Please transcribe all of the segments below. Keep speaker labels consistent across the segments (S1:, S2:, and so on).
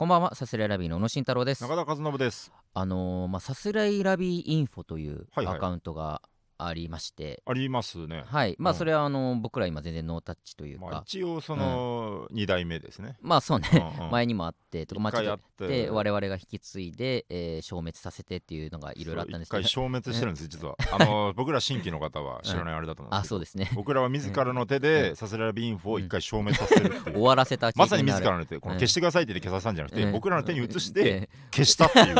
S1: こんばんは、さすらいラビーの宇野慎太郎です。
S2: 中田和信です。
S1: あのーまあ、さすらいラビーインフォという
S2: はいはい
S1: アカウントがありまして、
S2: ありますね。
S1: はい、まあ、
S2: うん。
S1: それはあのー僕ら今全然ノータッチというか、
S2: まあ、一応その2代目ですね。
S1: まあそうね、
S2: うんうん。
S1: 前にもあって、とか、まあ、ちょっ
S2: て
S1: で我々が引き継いで、えー消滅させてっていうのがいろいろあったんですけど。
S2: そう一回、消滅してるんです、実は。あの 僕ら新規の方は知らないあれだと思うんですけど、
S1: あ、そうですね。
S2: 僕らは自らの手
S1: う
S2: で
S1: ん。
S2: さすらいラビインフォを一回消滅させるっていう。
S1: 終わらせた
S2: まさに自らの手、この
S1: うん。
S2: 消してくださいって言って消させたんじゃなくて、
S1: うん。
S2: 僕らの手に移し
S1: うん。
S2: て消したっていう、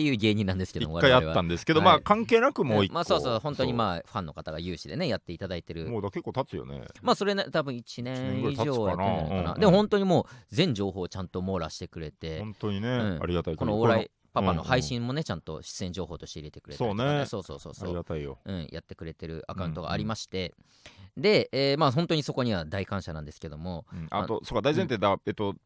S1: っていう芸人なんですけども
S2: 一回やった
S1: ん
S2: んですけど、
S1: はい。
S2: まあ関係なくもう一個。
S1: まあそうそう本当に
S2: あ
S1: まあファンの方が有志でねやっていただいてる。
S2: もうだ結構経つよね。
S1: まあそれね多分1
S2: 一
S1: 年以上やってるんじゃないかな、
S2: うん
S1: でも本当にもう全情報をちゃんと網羅してくれて。
S2: 本当にね、
S1: うん。
S2: ありがたい
S1: このオーライパパの配信もねちゃんと出演情報として入れてくれたりとか、
S2: そうね。
S1: そうそうそう
S2: あ
S1: そう、
S2: りがたいよ。
S1: うん、やってくれてるアカウントがありまして、で、えーまあ本当にそこには大感謝なんですけども。
S2: うん。あと、そうか、大前提だ、えっと、ん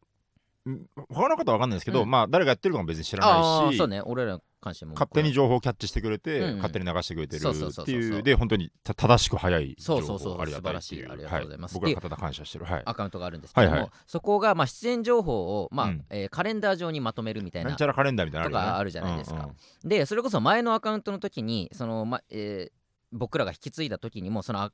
S2: 他の方は分かんないですけど、
S1: うん。
S2: まあ、誰がやってるのか別に知ら
S1: あ
S2: ないし、
S1: あそうね俺らに関しても
S2: 勝手に情報をキャッチしてくれて、
S1: うんうん。
S2: 勝手に流してくれてる
S1: そうそうそうそう
S2: っていう、で、本当にた正しく早い情報
S1: そうそうそう
S2: ありがたいっていう
S1: 素晴らしいありがとうございます。
S2: は僕ら方感謝してる。はい。
S1: アカウントがあるんですけども、
S2: はいはい。
S1: そこがまあ出演情報を、まあ
S2: うん。
S1: えーカレンダー上にまとめるみたいなん
S2: なちゃらカレンダーみたいなの
S1: とかあるじゃないですか。でそれこそ前のアカウントの時にその、まえー僕らが引き継いだ時にもそのあ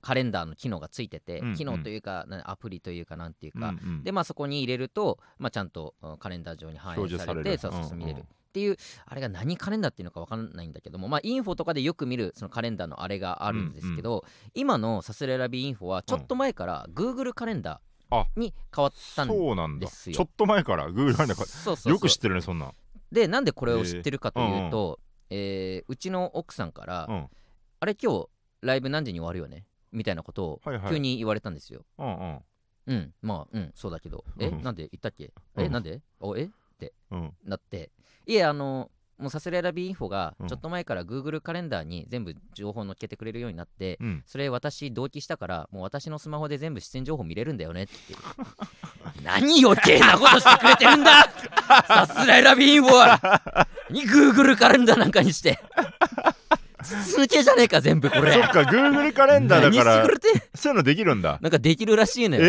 S1: カレンダーの機能がついてて、
S2: うんうん。
S1: 機能というかなアプリというかなんていう
S2: うん
S1: か、
S2: うんうん。
S1: でまあそこに入れると、まあ、ちゃんとうんカレンダー上に反映
S2: される
S1: さそう見れる、っていうあれが何カレンダーっていうのか分かんないんだけどもまあインフォとかでよく見るそのカレンダーのあれがあるんですけど、今のサスレラビインフォはちょっと前から Google カレンダーに変わったんで
S2: そうなんだ。
S1: ですよ
S2: ちょっと前から Google カレンダーか
S1: そうそうそう。
S2: よく知ってるね、そんな。ん。
S1: でなんでこれを知ってるかというと、えーうちの奥さんから、
S2: うん。
S1: あれ今日ライブ何時に終わるよね？みたいなことを急に言われたんですよ。
S2: うんうん。
S1: うん、まあ、うん、そうだけど、え、
S2: うん。
S1: なんで言ったっけ？え、
S2: うん。
S1: なんで？お、え？
S2: うん。
S1: なって、いえ、あの、もうサスレラビインフォが
S2: うん。
S1: ちょっと前から Google カレンダーに全部情報載っけてくれるようになって、
S2: うん。
S1: それ私同期したからもう私のスマホで全部出演情報見れるんだよねって。何余計なことしてくれてるんだ！さすらいラビーンフォは！に Google カレンダーなんかにして続けじゃねえか全部これ。
S2: そっか、Google カレンダーだから。そういうのできるんだ。
S1: なんかできるらしいのよ、
S2: え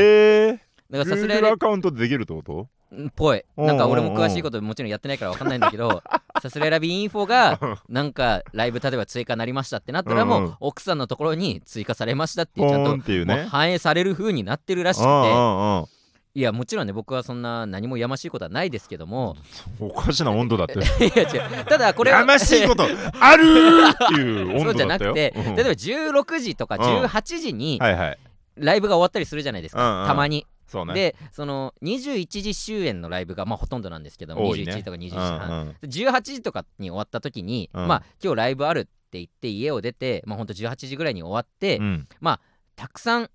S2: ー、
S1: だからさすらい
S2: Google アカウントでできるってこと？
S1: っぽい。なんか俺も詳しいこともちろんやってないから分かんないんだけど さすらいラビーインフォがなんかライブ例えば追加なりましたってなったらも
S2: う
S1: 奥さんのところに追加されましたってちゃんと反映される風になってるらしくていやもちろんね僕はそんな何もやましいことはないですけども。
S2: おかしな温度だって。
S1: いや違う。ただこれは。
S2: やましいことあるーっていう 温
S1: そうじゃな
S2: 度だったよ。
S1: くて
S2: うん。
S1: 例えば16時とか
S2: うん。
S1: 18時に
S2: はいはい。
S1: ライブが終わったりするじゃないです
S2: うんうん
S1: かたまに。
S2: そうね。
S1: でその21時終演のライブがまあほとんどなんですけども
S2: ね。
S1: 21時とか20時
S2: うん。
S1: 半
S2: うん。
S1: 18時とかに終わった時に、
S2: うん。
S1: まあ今日ライブあるって言って家を出てまあほんと18時ぐらいに終わって、
S2: うん。
S1: たくさん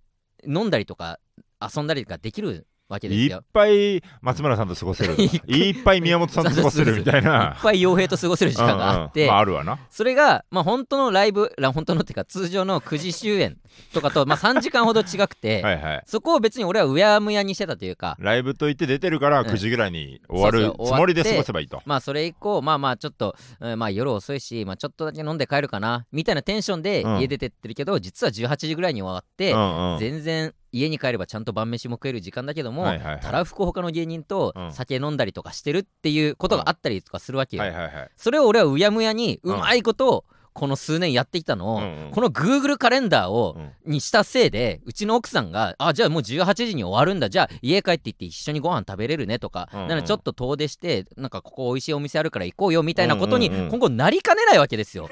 S1: 飲んだりとか遊んだりとかできるわけです
S2: いっ
S1: よ。
S2: ぱい松村さんと過ごせる。
S1: いっぱい
S2: 宮本さんと過ごせるみたい
S1: いっ
S2: な。
S1: ぱい傭兵と過ごせる時間があって、
S2: うんうんまああるわな。
S1: それがまあ本当のライブら本当のっていうか通常の9時終演とかとまあ3時間ほど違くて、
S2: はいはい。
S1: そこを別に俺はうやむやにしてたというか
S2: ライブと言って出てるから
S1: うん
S2: 9時ぐらいに終わるつもりで過ごせばいいと。
S1: まあそれ以降まあまあちょっと、うんまあ夜遅いし、まあ、ちょっとだけ飲んで帰るかなみたいなテンションで
S2: うん
S1: 家出てってるけど、実は18時ぐらいに終わって、
S2: うんうん
S1: 全然家に帰ればちゃんと晩飯も食える時間だけども、
S2: はいはいはい。
S1: たらふく他の芸人と
S2: うん。
S1: 酒飲んだりとかしてるっていうことがあったりとかするわけよ、
S2: はいはいはい。
S1: それを俺はうやむやに
S2: う
S1: うんまいことこの数年やってきたのを、
S2: うんうん。
S1: この Google カレンダーを、
S2: うん。
S1: にしたせいでうちの奥さんがあじゃあもう18時に終わるんだ。じゃあ家帰って行って一緒にご飯食べれるねとか、
S2: うんうん。
S1: ならちょっと遠出してなんかここ美味しいお店あるから行こうよみたいなことに
S2: うんうんうん。
S1: 今後なりかねないわけですよ。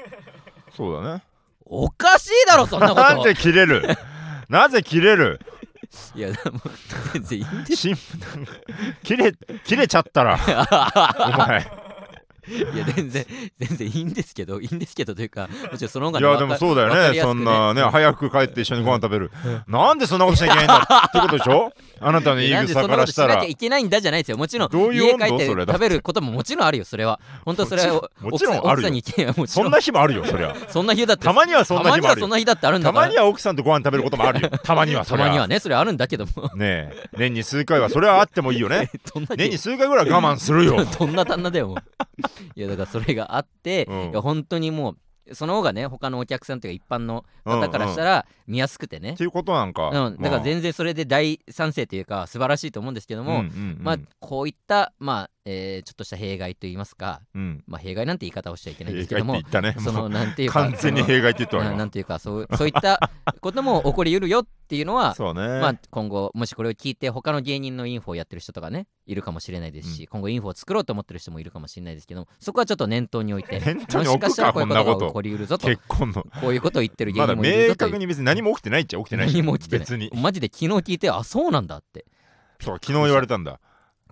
S2: そうだね。
S1: おかしいだろそんなこと。
S2: なんで切れる？なぜ切れる？
S1: いやもう全然いいんで
S2: 切れ切れちゃったら。お前
S1: いや全然全然いいんですけどいいんですけどというかもちろんその方が
S2: い
S1: ね、
S2: やでもそうだよね。そ
S1: りやすく
S2: んなね早く帰って一緒にご飯食べる。なんでそんなことしなきゃいけないんだ。ってことでしょ？あなたの言い
S1: なんでそ
S2: 草
S1: んなことしな
S2: からしたら
S1: きゃいけないんだじゃないですよ。もちろん
S2: どういう
S1: 家帰って
S2: それだって。
S1: 食べることももちろんあるよそれは。本当それは
S2: もちろんもちろんあるよ。
S1: 奥さんに意見はもちろん。
S2: そんな日もあるよそりゃ。
S1: そんな日だって
S2: たまにはそんな日もあるよ。
S1: たまにはそんな日だってあるんだから。
S2: たまには奥さんとご飯食べることもあるよ。たまには
S1: たまにはね。それあるんだけども。
S2: ねえ。年に数回はそれはあってもいいよね。年に数回ぐらいは我慢するよ。
S1: どんな旦那だよもういやだからそれがあって、
S2: うん。
S1: いや本当にもうその方がね他のお客さんというか一般の方からしたら見やすくてね。
S2: っていうことなんか、
S1: うん、だから全然それで大賛成というか素晴らしいと思うんですけども、
S2: うんうんうん。
S1: まあこういったまあ、えーちょっとした弊害といいますか
S2: うん。
S1: まあ弊害なんて言い方をしちゃいけないんですけどもその
S2: もう
S1: なんていうか
S2: 完全に弊害って言ったわ
S1: なんていうかそうそういったことも起こりうるよっていうのは
S2: そうね、
S1: まあ、今後もしこれを聞いて他の芸人のインフォをやってる人とかねいるかもしれないですし、今後インフォを作ろうと思ってる人もいるかもしれないですけどそこはちょっと念頭に置いてもし
S2: か
S1: かしたらこういうことが起こりうるぞと
S2: 結婚の。
S1: こういうことを言ってる芸人もいる
S2: 明
S1: ぞという。
S2: 確に別に何も起きてないっちゃ起きてない。し
S1: 何も起きてない。
S2: 別に。
S1: マジで昨日聞いてあそうなんだって。
S2: そう昨日言われたんだ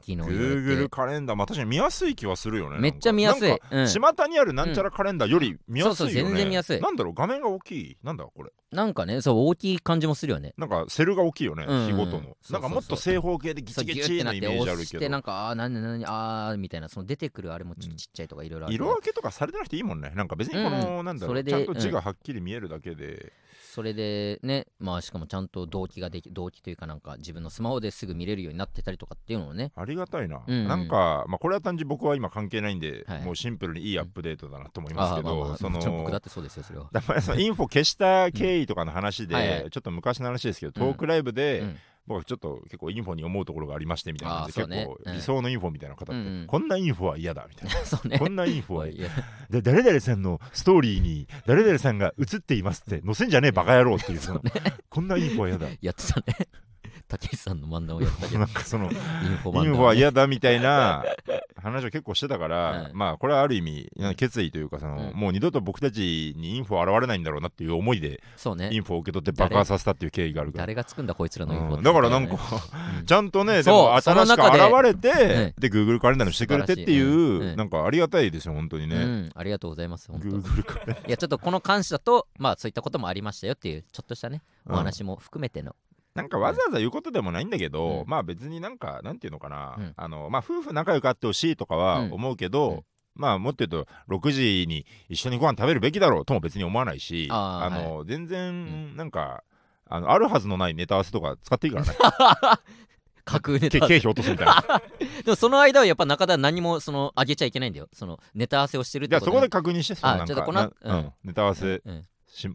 S1: 昨日
S2: Google カレンダー。まあ確かに見やすい気はするよね
S1: めっちゃ見やすい。うん。
S2: 巷にあるなんちゃらカレンダーより見やすいよね、
S1: そうそう全然見やすい。
S2: なんだろう画面が大きい。なんだこれ
S1: なんかねそう大きい感じもするよね。
S2: なんかセルが大きいよね、
S1: うんうん。
S2: 日ごとの。なんかもっと正方形でギチ
S1: ギ
S2: チなイメージあるけど。
S1: てなんかあーなんでなんであーみたいなその出てくるあれもちょっとちっちゃいとかいろいろ
S2: 色分けとかされてなくていいもんね。なんか別にこの、なんだろ
S1: そうれで
S2: ちゃんと字がはっきり見えるだけで、
S1: それでねまあしかもちゃんと同期ができ同期というかなんか自分のスマホですぐ見れるようになってたりとかっていうのをね。
S2: ありがたいな、
S1: うん。うん
S2: なんか、まあ、これは単純に僕は今関係ないんで、
S1: はい。
S2: もうシンプルにいいアップデートだなと思いますけど、そ
S1: もちろん僕だ
S2: の
S1: ってそうですよそれは。
S2: だからそのインフォ消した経緯とかの話で、
S1: うんはいはい。
S2: ちょっと昔の話ですけど、トークライブで、
S1: うん。
S2: 僕はちょっと結構インフォに思うところがありましてみたいな感じで、
S1: ね。
S2: 結構
S1: うん。
S2: 理想のインフォみたいな方って、
S1: うんうん。
S2: こんなインフォは嫌だみたいな。
S1: ね。
S2: こんなインフォは
S1: いや
S2: で誰々さんのストーリーに誰々さんが映っていますって載せんじゃねえバカ野郎っていうそのこんなインフォは嫌だ。
S1: やってたねたけしさんの漫談をやったけど。
S2: なんかその
S1: インフォ漫談
S2: インフォは嫌だみたいな話を結構してたから、
S1: うん
S2: まあこれはある意味決意というかその、
S1: うん。
S2: もう二度と僕たちにインフォ現れないんだろうなっていう思いで
S1: そうね。
S2: インフォを受け取って爆破させたっていう経緯があるから。
S1: 誰が作んだこいつらのインフォって
S2: うんだからなんか、
S1: うん。
S2: ちゃんとねでも新しく現れて
S1: ね。
S2: で Google カレンダーにしてくれてっていう、
S1: うん。うん。
S2: なんかありがたいですよ本当に
S1: う
S2: ね、
S1: ん。ありがとうございます本当。
S2: Google カレンダー。
S1: いやちょっとこの感謝とまあそういったこともありましたよっていうちょっとしたねお
S2: うん
S1: 話も含めての
S2: なんかわざわざ言うことでもないんだけど、
S1: うん。
S2: まあ別になんかなんていうのかな、
S1: うん。
S2: あのまあ夫婦仲良くあってほしいとかは
S1: うん。
S2: 思うけど、
S1: うん。
S2: まあもっと言うと6時に一緒にご飯食べるべきだろうとも別に思わないし
S1: あー
S2: の、全然なんかあのあるはずのないネタ合わせとか使っていいからね
S1: 架空ネタ
S2: け経費落とすみたいな。
S1: でもその間はやっぱ中田は何もその上げちゃいけないんだよ。そのネタ合わせをしてるっ
S2: じゃあそこで確認してそのなんか
S1: あちょっとこの
S2: な
S1: うん。
S2: うん。ネタ合わせ
S1: うん
S2: し、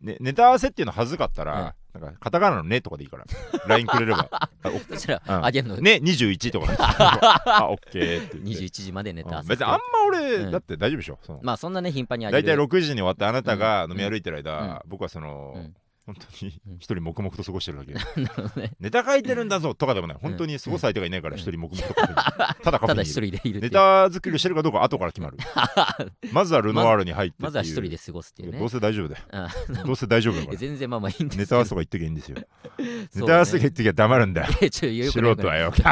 S2: ね、ネタ合わせっていうのはずかったら、なんかカタカナの「ね」とかでいいから。LINE くれれば。
S1: そしたら
S2: うん。
S1: 上げるの？
S2: ね21とか。あオッケーって言って。
S1: 21時までネタ合わせ
S2: うん。別にあんま俺、
S1: うん。
S2: だって大丈夫でしょ？
S1: まあそんなね頻繁に上げる。
S2: 大体6時に終わってあなたが
S1: うん。
S2: 飲み歩いてる間、
S1: うん。
S2: 僕はその、
S1: うん
S2: 本当に
S1: うん。
S2: 一人黙々と過ごしてるだけ、ネタ書いてるんだぞとかでもない。本当に過ごす相手がいないから
S1: うん。
S2: 一人黙々とカフェにただ
S1: た一人でいる
S2: ネタ作りをしてるかどうか後から決まる。まずはルノワールに入って
S1: まずは一人で過ごすっていうね。
S2: どうせ大丈夫だよ。
S1: うん
S2: どうせ大丈夫だから。
S1: 全然まあまあいいんです
S2: ネタ合わせとか言っときゃいいんですよ。ネ
S1: ね。
S2: タ合わせが言っときゃ黙るんだよ。素人はよ。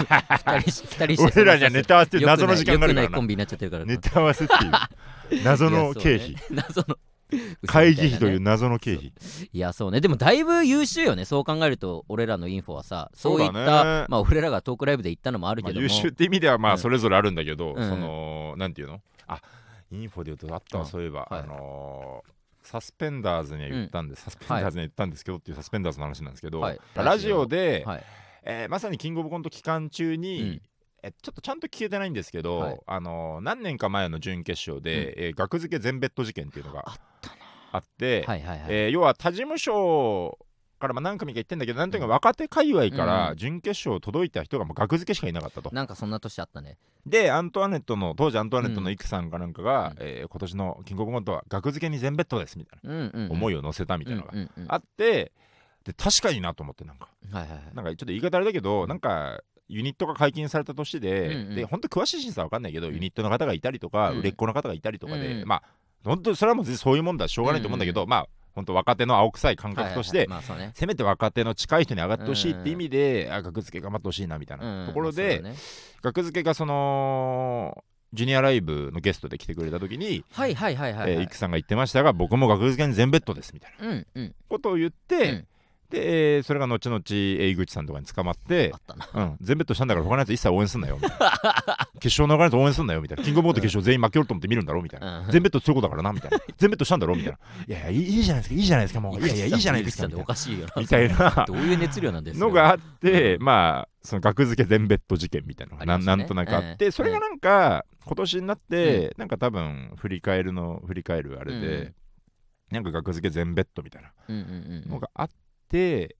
S2: 俺らにはネタ合わせって謎の時間があるからな。
S1: よくないコンビになっちゃってるから
S2: ネタ合わせっていう。謎の経費。
S1: 謎の
S2: 会議費という謎の経費。
S1: たいやそうね。でもだいぶ優秀よね。そう考えると俺らのインフォはさ。そういった
S2: ね。
S1: まあ俺らがトークライブで行ったのもある
S2: まあ
S1: けども。
S2: 優秀って意味ではま
S1: うん。
S2: あそれぞれあるんだけど、
S1: うん。
S2: そのなんていうの？あインフォで言うとあったわ、
S1: うん。
S2: そういえば、
S1: はい。
S2: あのーサスペンダーズには言ったんです、サスペンダーズには言ったんですけどっていうサスペンダーズの話なんですけど、
S1: はい。
S2: ラジオで、
S1: はい。
S2: えーまさにキングオブコント期間中に、
S1: うん。
S2: えちょっとちゃんと聞けてないんですけど、
S1: はい。
S2: あのー何年か前の準決勝で、えー額付け全ベッド事件っていうのが
S1: あっ
S2: あって、
S1: はいはいはい。
S2: えー要は他事務所からまあ何組か言ってんだけどなんていうか若手界隈か
S1: うん。
S2: ら準決勝届いた人がもう額付けしかいなかったと。
S1: なんかそんな年あったね。
S2: でアントワネットの当時アントワネットの
S1: うん。
S2: イクさんかなんかが、
S1: うん。
S2: えー今年のキングオブコントは額付けに全ベッドですみたい
S1: うんうんうん。
S2: な思いを乗せたみたいなのがあってで確かになと思ってなんか。
S1: はいはいはい。
S2: なんかちょっと言い方あれだけどなんかユニットが解禁された年で、
S1: うんうん。
S2: で本当詳しい審査は分かんないけど、
S1: うん。
S2: ユニットの方がいたりとか、
S1: うん。
S2: 売れっ子の方がいたりとかで、
S1: うんうん。
S2: まあ本当それはもう全然そういうもんだ。しょうがないと思うんだけど、まあ本当若手の青臭い感覚として、せめて若手の近い人に上がってほしいって意味で、あ額付け頑張ってほしいなみたいなところで、
S1: うね。
S2: 額付けがそのジュニアライブのゲストで来てくれた時に、
S1: はいはいはいはいはい。
S2: えーイクさんが言ってましたが僕も額付けに全ベッドですみたいな
S1: うんうん。
S2: ことを言って、
S1: うん
S2: で、えーそれが後々江口さんとかに捕まってうん、全ベッドしたんだから他のやつ一切応援すんなよみたいな。決勝の他のやつ応援すんなよみたいな。キングオブコント決勝全員負けようと思って見るんだろうみたいな、
S1: うん。
S2: 全ベッドそういうことだからなみたいな。全ベッドしたんだろうみたいな。いやいやいいじゃないですかいいじゃないですかもういやいやいいじゃないですか
S1: おかしいよな
S2: みたいな。
S1: どういう熱量なんですか？
S2: のがあって、まあその額付け全ベッド事件みたいなのが
S1: ね。
S2: なんとなくあって、
S1: ええ。
S2: それがなんか、今年になって、なんか多分振り返るの振り返るあれで、
S1: うん。
S2: なんか額付け全ベッドみたいなのがあって、で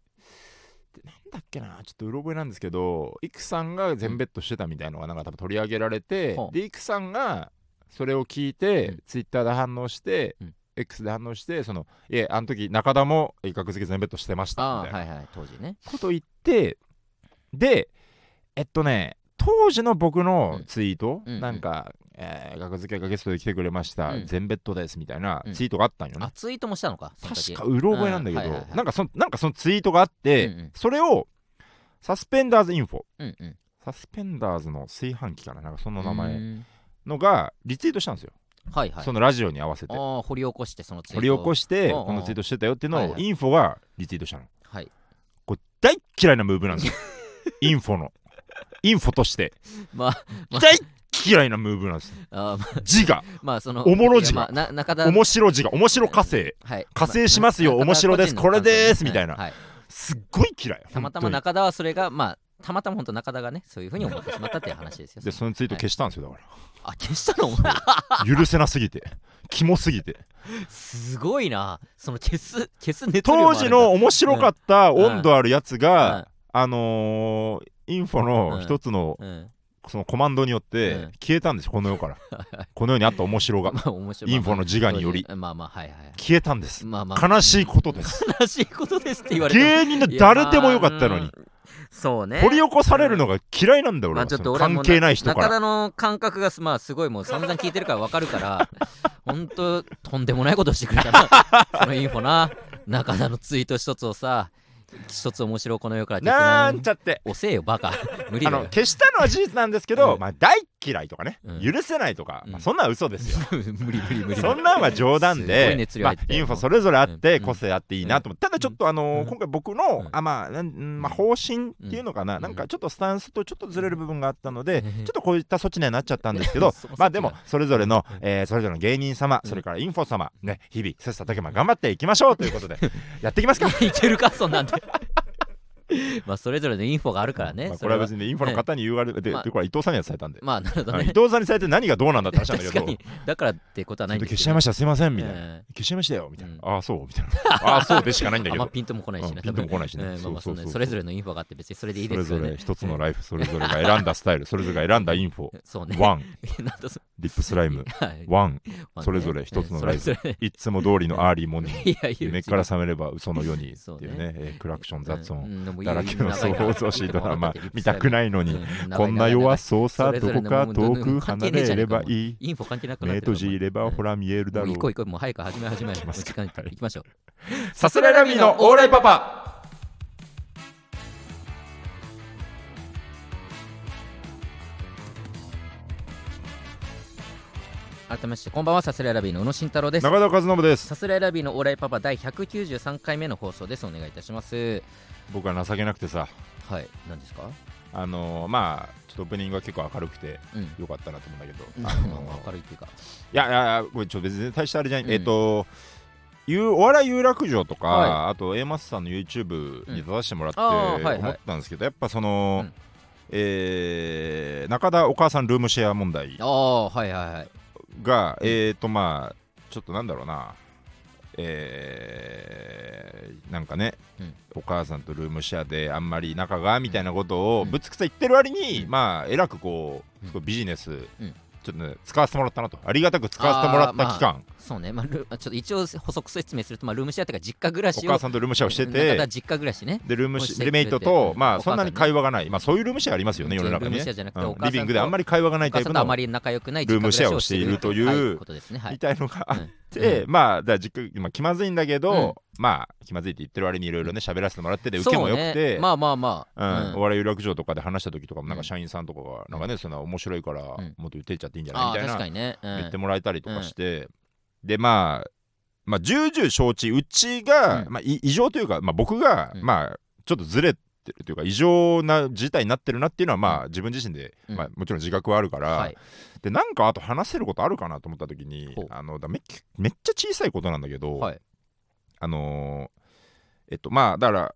S2: なんだっけなちょっとうろ覚えなんですけどイクさんが全ベッドしてたみたいのがなんか多分取り上げられて、
S1: ほう。
S2: でイクさんがそれを聞いて、
S1: うん。
S2: ツイッターで反応して、
S1: うん。
S2: X で反応してそのいえあの時中田もえ額付け全ベッドしてましたみたいな。
S1: はいはい当時ね。
S2: こと言ってでえっとね当時の僕のツイート、
S1: うん。
S2: なんか、えー、学付けがゲストで来てくれました、
S1: うん。
S2: 全ベッドですみたいな
S1: うん。
S2: ツイートがあったんよね、
S1: あツイートもしたのか？
S2: 確かうろ覚えなんだけど、
S1: うんはいはいはい。
S2: なんかそなんかそのツイートがあって、
S1: うんうん。
S2: それをサスペンダーズインフォ。
S1: うんうん。
S2: サスペンダーズの炊飯器かな？なんかその名
S1: う
S2: 前
S1: ん。
S2: のがリツイートしたんですよ、
S1: はいはい。
S2: そのラジオに合わせて。
S1: 掘り起こしてそのツイート
S2: 掘り起こして
S1: うんう。ん
S2: このツイートしてたよっていうのを
S1: はいはい。
S2: インフォがリツイートしたの。
S1: はい。
S2: これ大っ嫌いなムーブなんですよ。インフォの。インフォとして。
S1: まあまあ。
S2: 大っ嫌いなムーブなんです
S1: あーまあ
S2: 字が
S1: まあその
S2: おもろ字が
S1: まあな中田。
S2: 面白字が面白火星。
S1: はい。
S2: 加勢しますよ。
S1: まあ
S2: 面白です。これです。みたいな。
S1: はい。
S2: すっごい嫌い。
S1: たまたま
S2: 本
S1: 中田はそれがまあたまたま本当中田がねそういうふうに思ってしまったっていう話ですよ。
S2: でそのツイート消したんですよだか
S1: あ消したの？
S2: ら許せなすぎて。キモすぎて。
S1: すごいな。その消す消す
S2: 当時の面白かった温度あるやつ
S1: うん
S2: があのーインフォの
S1: うん。
S2: 一つの
S1: うん
S2: そのコマンドによって
S1: うん。
S2: 消えたんですよこの世から。この世にあった面白が。
S1: まあ面白い。
S2: インフォの自我により。
S1: まあまあはいはい
S2: 消えたんです。
S1: まあまあ。
S2: 悲しいことです。
S1: 悲しいことですって言われても。
S2: 芸人の誰でもよかったのに。
S1: そうね。
S2: 掘り起こされるのが嫌いなんだよ俺
S1: まあ
S2: は。その
S1: ちょっと
S2: 関係ない人から。
S1: 中田の感覚がまあすごいもう散々聞いてるから分かるから 本当とんでもないことしてくれたな。そのインフォな中田のツイート一つをさ一つ面白いこの世から
S2: なんちゃって。
S1: 押せよバカ。無理
S2: あ
S1: だよ。
S2: の消したのは事実なんですけど、
S1: うん。
S2: まあ大嫌いとかね、
S1: うん。
S2: 許せないとか、
S1: うん。
S2: まあ、そんな嘘ですよ。
S1: 無理無理無理。
S2: そんなんは冗談でまあ、インフォそれぞれあって
S1: うん。
S2: 個性あっていいなと思って、ただちょっとあのー
S1: うん。
S2: 今回僕の、
S1: うん。
S2: あまあまあ、方針っていうのかな、
S1: うん。
S2: なんかちょっとスタンスとちょっとずれる部分があったので、
S1: うん。
S2: ちょっとこういった措置にはなっちゃったんですけどまあでもそれぞれの、
S1: うん。
S2: えーそれぞれの芸人様、
S1: うん。
S2: それからインフォ様ね日々切磋琢磨頑張っていきましょうということで やっていきますか。
S1: いけるかそんなんで まあそれぞれのインフォがあるからね。
S2: まあ、
S1: それ
S2: これは別にインフォの方に言われて、
S1: まあ
S2: でこれは伊藤さんには伝えたんで、
S1: まあなるほどね。
S2: 伊藤さんに伝えて何がどうなんだって話なんだけど。
S1: 確かに。だからってことはないんですけど。
S2: 消しちゃいました。すいません。みたいな、
S1: え
S2: 消しちゃいましたよ。みたいな、
S1: うん。
S2: ああそう。みたいな。ああそうでしかないんだけど。
S1: あんまピンとも来ないしね。
S2: うんピンとも来ないしね。そ
S1: れぞれのインフォがあって別にそれでいい
S2: それ
S1: ですよね。
S2: それぞれ一つのライフそれぞれが選んだスタイルそれぞれが選んだインフォ。
S1: そうね。
S2: One、RIP SLYME。
S1: はい。 One。
S2: それぞれ一つのライフ
S1: それぞれ。
S2: いつも通りの
S1: early morning
S2: 夢から覚めれば嘘のようにっていう。ね。えークラクション雑音だらけの騒々しいドラマ見たくないのに
S1: うん
S2: こんな弱そうさどこか遠く離れればいい
S1: インフォ関係なくな
S2: 目閉じればほら見えるだろう
S1: 行こう行こうもう早く始め始め
S2: 行きます
S1: 時間
S2: はい
S1: 行きましょう
S2: さすらいラビーのオーライパパ
S1: 改めましてこんばんはさすらいラビーの宇野慎太郎です。
S2: 中田和信です。
S1: さすらいラビーのオーライパパ第193回目の放送ですお願いいたします。
S2: 僕は情けなくてさ。
S1: はい何ですか？
S2: あのーまあちょっとオープニングは結構明るくて
S1: うん。
S2: よかったなと思うんだけど、
S1: まあ
S2: あのー
S1: まあ明るいっていうか。
S2: いやいやこれちょっと別に大したあれじゃない、
S1: うん。
S2: えっ、とゆうお笑い有楽町とか、
S1: は
S2: あと A マスさんの YouTube に出させてもらって
S1: うんあーはいはい。
S2: 思ったんですけど、やっぱその、
S1: うん。
S2: えー中田お母さんルームシェア問題。
S1: ああはいはいはい
S2: が、えっ、とまあちょっとなんだろうな。えーなんかね、
S1: うん。
S2: お母さんとルームシェアであんまり仲がみたいなことを
S1: うん。
S2: ぶつくさ言ってる割に、
S1: うん。
S2: まあえらくこう
S1: う
S2: ビジネス、
S1: ん。
S2: ちょっとね使わせてもらったなと。ありがたく使わせてもらった期間、
S1: そうね。まあルちょっと一応補足説明するとまあルームシェアっていうか実家暮ら
S2: お
S1: しを
S2: 母さんとルームシェアをしてて
S1: 実家暮らしね。
S2: でルームシでメイトとまあそんなに会話がない。まあそういうルームシェアありますよね世の中にね。うん。リビングであんまり会話がない
S1: お
S2: タイプの。
S1: あまり仲良くない
S2: ルームシェアをしているという
S1: はいことですね。はい。
S2: みたいのがあっ
S1: うん。
S2: て、
S1: うん。
S2: まあだ実家、まあ、気まずいんだけど、
S1: うん。
S2: まあ気まずいって言ってる割にいろいろね喋らせてもらってて受けもよくて、
S1: ね、まあまあま
S2: うん。
S1: あ、
S2: お笑い有楽町とかで話した時とかもなん
S1: うん。
S2: か社員さんとかがなんかね、そんな面白いから
S1: ん。
S2: もっと言ってっちゃっていいんじゃない？みたいな言ってもらえたりとかして、でまあまあ重々承知うちが、
S1: うん。
S2: まあ、い異常というか、まあ、僕が、
S1: うん。
S2: まあちょっとずれてるというか異常な事態になってるなっていうのはまあ自分自身で、
S1: うん。
S2: まあ、もちろん自覚はあるから、
S1: はい。
S2: でなんかあと話せることあるかなと思った時にあのだめめっちゃ小さいことなんだけど、
S1: はい。
S2: あのーえっとまあだから、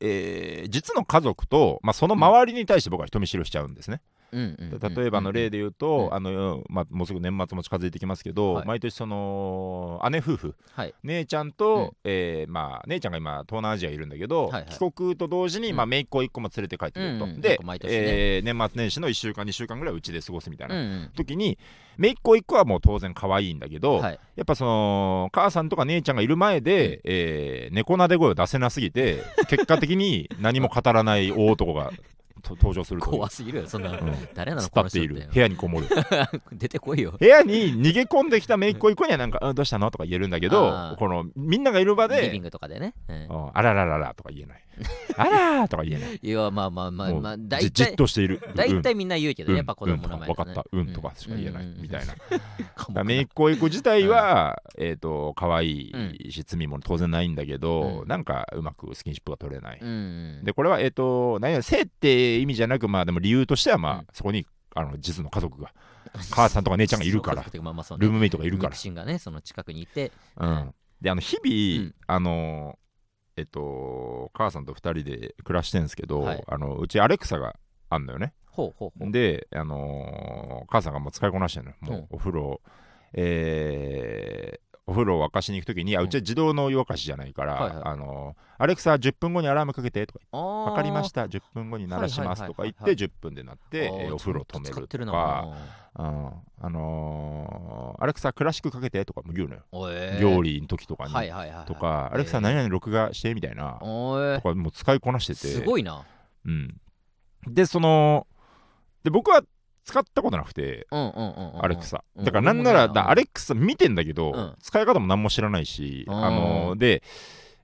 S2: えー実の家族と、まあ、その周りに対して僕は人見知りをしちゃうんですね。
S1: うん
S2: 例えばの例で言うと、
S1: うん
S2: あのまあ、もうすぐ年末も近づいてきますけど、
S1: はい。
S2: 毎年その姉夫婦
S1: はい。
S2: 姉ちゃんと、
S1: うん。
S2: えーまあ、姉ちゃんが今東南アジアいるんだけど、
S1: はいはい。
S2: 帰国と同時に、
S1: うん。
S2: まあ、姪っ子1個も連れて帰ってくると、
S1: うんうんなん
S2: で
S1: ね。
S2: えー年末年始の1週間2週間ぐらいうちで過ごすみたいな、
S1: うんうん
S2: 時に姪っ子1個はもう当然可愛いんだけど、
S1: はい。
S2: やっぱその母さんとか姉ちゃんがいる前で、えー猫撫で声を出せなすぎて結果的に何も語らない大男がと登場する
S1: 怖すぎるよ。そんなの
S2: うん。
S1: 誰なの
S2: 突っ
S1: この人
S2: 立って。いる部屋にこもる。
S1: 出てこいよ。
S2: 部屋に逃げ込んできた姪っ子一個にはなんか「うんどうしたの?」とか言えるんだけどこのみんながいる場で
S1: リビングとかでね。うん「
S2: うん。あらららら」とか言えない「あらー」とか言えない。
S1: いやまあまあまあまあ
S2: じ
S1: 大
S2: じっ
S1: 体
S2: としている。
S1: 大体みんな言うけど
S2: うん。
S1: ねやっぱ子供の前
S2: うん。とか分かった。うんとかしか言えない。みたい な。だから姪っ子一個自体はえっと可愛いし罪も当然ないんだけど
S1: うん。
S2: なんかうまくスキンシップが取れない。
S1: うん。
S2: でこれはえっ、と何や性って意味じゃなくまあでも理由としてはまあ、
S1: うん
S2: そこにあの実の家族が母さんとか姉ちゃんがいるから
S1: まあまあね
S2: ルームメイトがいるから、
S1: がねその近くにいて
S2: うん、であの日々、
S1: うん
S2: あのえっと母さんと2人で暮らしてるんですけど、
S1: はい
S2: あのうちアレクサがあんのよね
S1: ほうほうほう
S2: であの母さんがもう使いこなしてるのも
S1: う
S2: お風呂えーお風呂を沸かしに行くときに、あうちは自動の湯沸かしじゃないから、
S1: はいはい。
S2: あのアレクサ10分後にアラームかけてとか
S1: あ
S2: わかりましたた10分後に鳴らしますとか言って
S1: はいはいはいはい。
S2: 10分でなって、えーお風呂止めるとか、うん。あのーアレクサクラシックかけてとかも言うのよ、
S1: おえ
S2: 料理の時とかに、
S1: はいはいはいはい。
S2: とか、アレクサ何々録画してみたいな、
S1: おえ
S2: とかもう使いこなしてて。
S1: すごいな。
S2: うん、でそので僕は使ったことなくてアレクサ。
S1: うん。
S2: だからなんなら
S1: 俺もね
S2: だアレクサ見てんだけど、
S1: うん。
S2: 使い方も何も知らないし、
S1: うん。
S2: あのーで、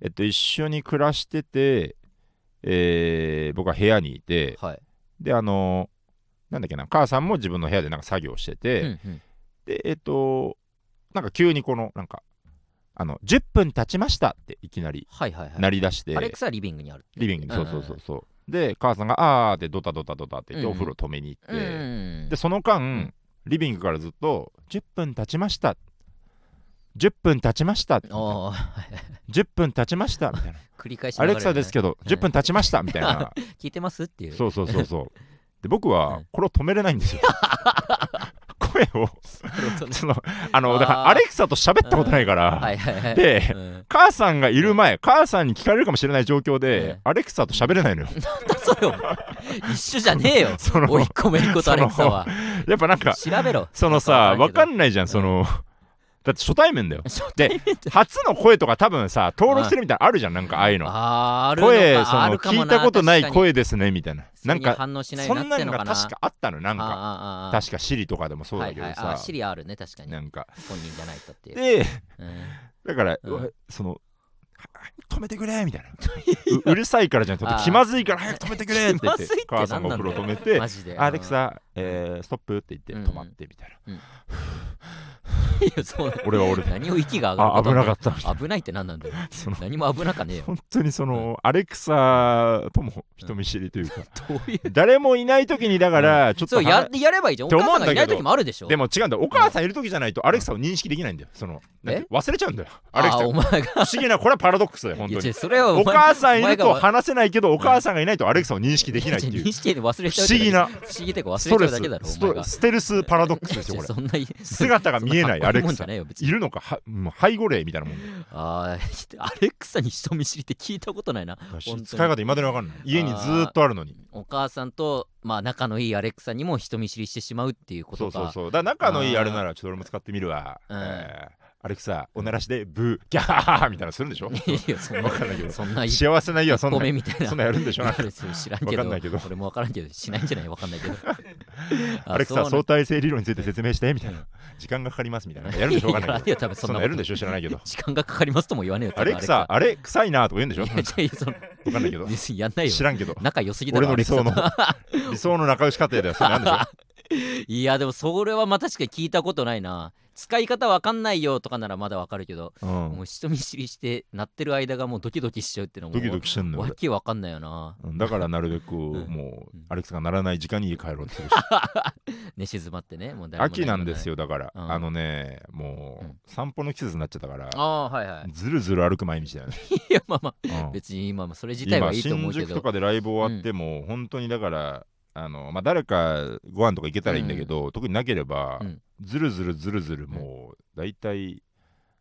S2: えっと、一緒に暮らしてて、えー僕は部屋にいて
S1: はい。
S2: であのーなんだっけな母さんも自分の部屋でなんか作業してて、
S1: うんうん。
S2: でえっとなんか急にこのなんかあの10分経ちましたっていきなり
S1: はいはいはい。
S2: 鳴り出して、
S1: アレクサはリビングにある
S2: リビングに
S1: うん
S2: そうそうそうそうで母さんが「あー」ってドタドタドタって言って
S1: うん。
S2: お風呂止めに行って、
S1: うん。
S2: でその間、
S1: ん
S2: リビングからずっと「10分経ちました」「10分経ちました」
S1: おー。
S2: 10分経ちました」みたいな。
S1: 繰り返し「
S2: アレクサですけど
S1: うん。
S2: 10分経ちました」みたいな。
S1: 聞いてますっていう。
S2: そうそうそうそう。で僕
S1: うん。
S2: はこれを止めれないんですよ声をそのあのだからアレクサと喋ったことないから、
S1: はい。はいはい
S2: で
S1: うん。
S2: 母さんがいる前母さんに聞かれるかもしれない状況で、
S1: うん。
S2: アレクサと喋れないのよ。
S1: それお前。一緒じゃねえよ。
S2: その
S1: おいっ子めいっ子とアレクサは。
S2: やっぱなんか
S1: 調べろ。
S2: そのさわか
S1: ん
S2: んないじゃんその、だって初対面だよ。
S1: 初
S2: で初の声とか多分さ登録してるみたいなのあるじゃんなんかああいうの。声その聞いたことない声ですねみたいな。なんか
S1: そんになの
S2: が確かあったのなんか。確かシリとかでもそうだけどさ。
S1: シリあるね確かに。
S2: なんか。
S1: 本人じゃないとっていう、
S2: で
S1: うん。
S2: だからその止めてくれみたいな。ううるさいからじゃなくて
S1: あー。
S2: 気まずいから早く止めてくれって言って 母さんがお風呂止めて
S1: マジで。
S2: アレクサ、えーストップって言って
S1: うん
S2: 止まってみたいな、
S1: いやそう
S2: 俺は俺で。
S1: 何を息が上がる
S2: あ危なか
S1: っ
S2: ったみた
S1: 危ないって何なんだよ。
S2: なその
S1: 何も危なかねえよ。
S2: 本当にその、アレクサとも人見知りというか、
S1: どういう
S2: 誰もいない時にだからちょっと
S1: そう
S2: 話
S1: ややればいいじゃん。お
S2: って思
S1: 母さん
S2: うんだけど。
S1: がいない時もあるでしょ。
S2: でも違うんだよ。お母さんいる時じゃないとアレクサを認識できないんだよ。そのだって忘れちゃうんだよ。アレクサ。
S1: お前が。
S2: 不思議なこれはパラドックスだよ本当に。
S1: いや違うそれは
S2: お
S1: 前
S2: 母さんいると話せないけどお母さんがいないとアレクサを認識できないっていう。
S1: 認識で忘れ
S2: 不
S1: ちゃう
S2: 思議な
S1: 不思議ってか忘れ
S2: ス
S1: ちゃうだけだろ
S2: ス
S1: お前が
S2: トステルスパラドックスですよこれ。
S1: そんな
S2: 姿が見えないアレクサ
S1: い
S2: るのか？はもう背後霊みたいなもん
S1: あーアレクサに人見知りって聞いたことないな。
S2: 使い方いまだに分かんない。家にずーっとあるのに。
S1: お母さんとまあ仲のいいアレクサにも人見知りしてしまうっていうこ
S2: そう
S1: とが。
S2: そうそうだから仲のいいあれならちょっと俺も使ってみるわ。
S1: うん。
S2: えーアレクサおならしでブーギャーみたいなのするんでしょ？
S1: いやそんな
S2: わかんないけど
S1: そんな一
S2: 幸せな家はそん
S1: 歩
S2: な
S1: 目みたいな。
S2: そんなやるんでしょ？なんか。
S1: 知らんけど
S2: わかんないけど。
S1: 俺もわからんけどしないんじゃない？わかんないけど。
S2: アレクサ相対性理論について説明してみたい
S1: うん。
S2: な時間がかかりますみたいな。やるんでしょわかんないけど。
S1: や多分そんな
S2: やるんでしょ？知らないけど。
S1: 時間がかかりますとも言わねえよ
S2: アレクサあれ臭いなとか言うんでしょ？
S1: いやその
S2: わかんないけど。
S1: やんないよ
S2: 知らんけど。
S1: 仲良すぎだろ
S2: 俺の理想の理想の仲良し家庭ではそうなんでしょ？
S1: いやでもそれはまあ確かに聞いたことないな使い方わかんないよとかならまだわかるけど、
S2: うん。
S1: もう人見知りして鳴ってる間がもうドキドキしちゃうっていうのも
S2: ドキドキしてんのよ。
S1: わ
S2: 俺
S1: けわかんないよな。
S2: うん。だからなるべく
S1: ん。
S2: もう
S1: うん。
S2: アレクサが鳴らない時間に家帰ろうとするし。
S1: 寝 静まってねもう
S2: 秋なんです
S1: よ
S2: よだから。
S1: うん。
S2: あのねも
S1: うん。
S2: う散歩の季節になっちゃったから。
S1: ああはいはい。
S2: ずるずる歩く毎日だよね。
S1: いやまあまあ
S2: うん。
S1: 別に今もそれ自体はいいと思うけど。
S2: 今新宿とかでライブ終わっても本当にだからあのまあ、誰かご飯とか行けたらいいんだけど、特になければ、
S1: うん
S2: ずるずるずるずるもう大体、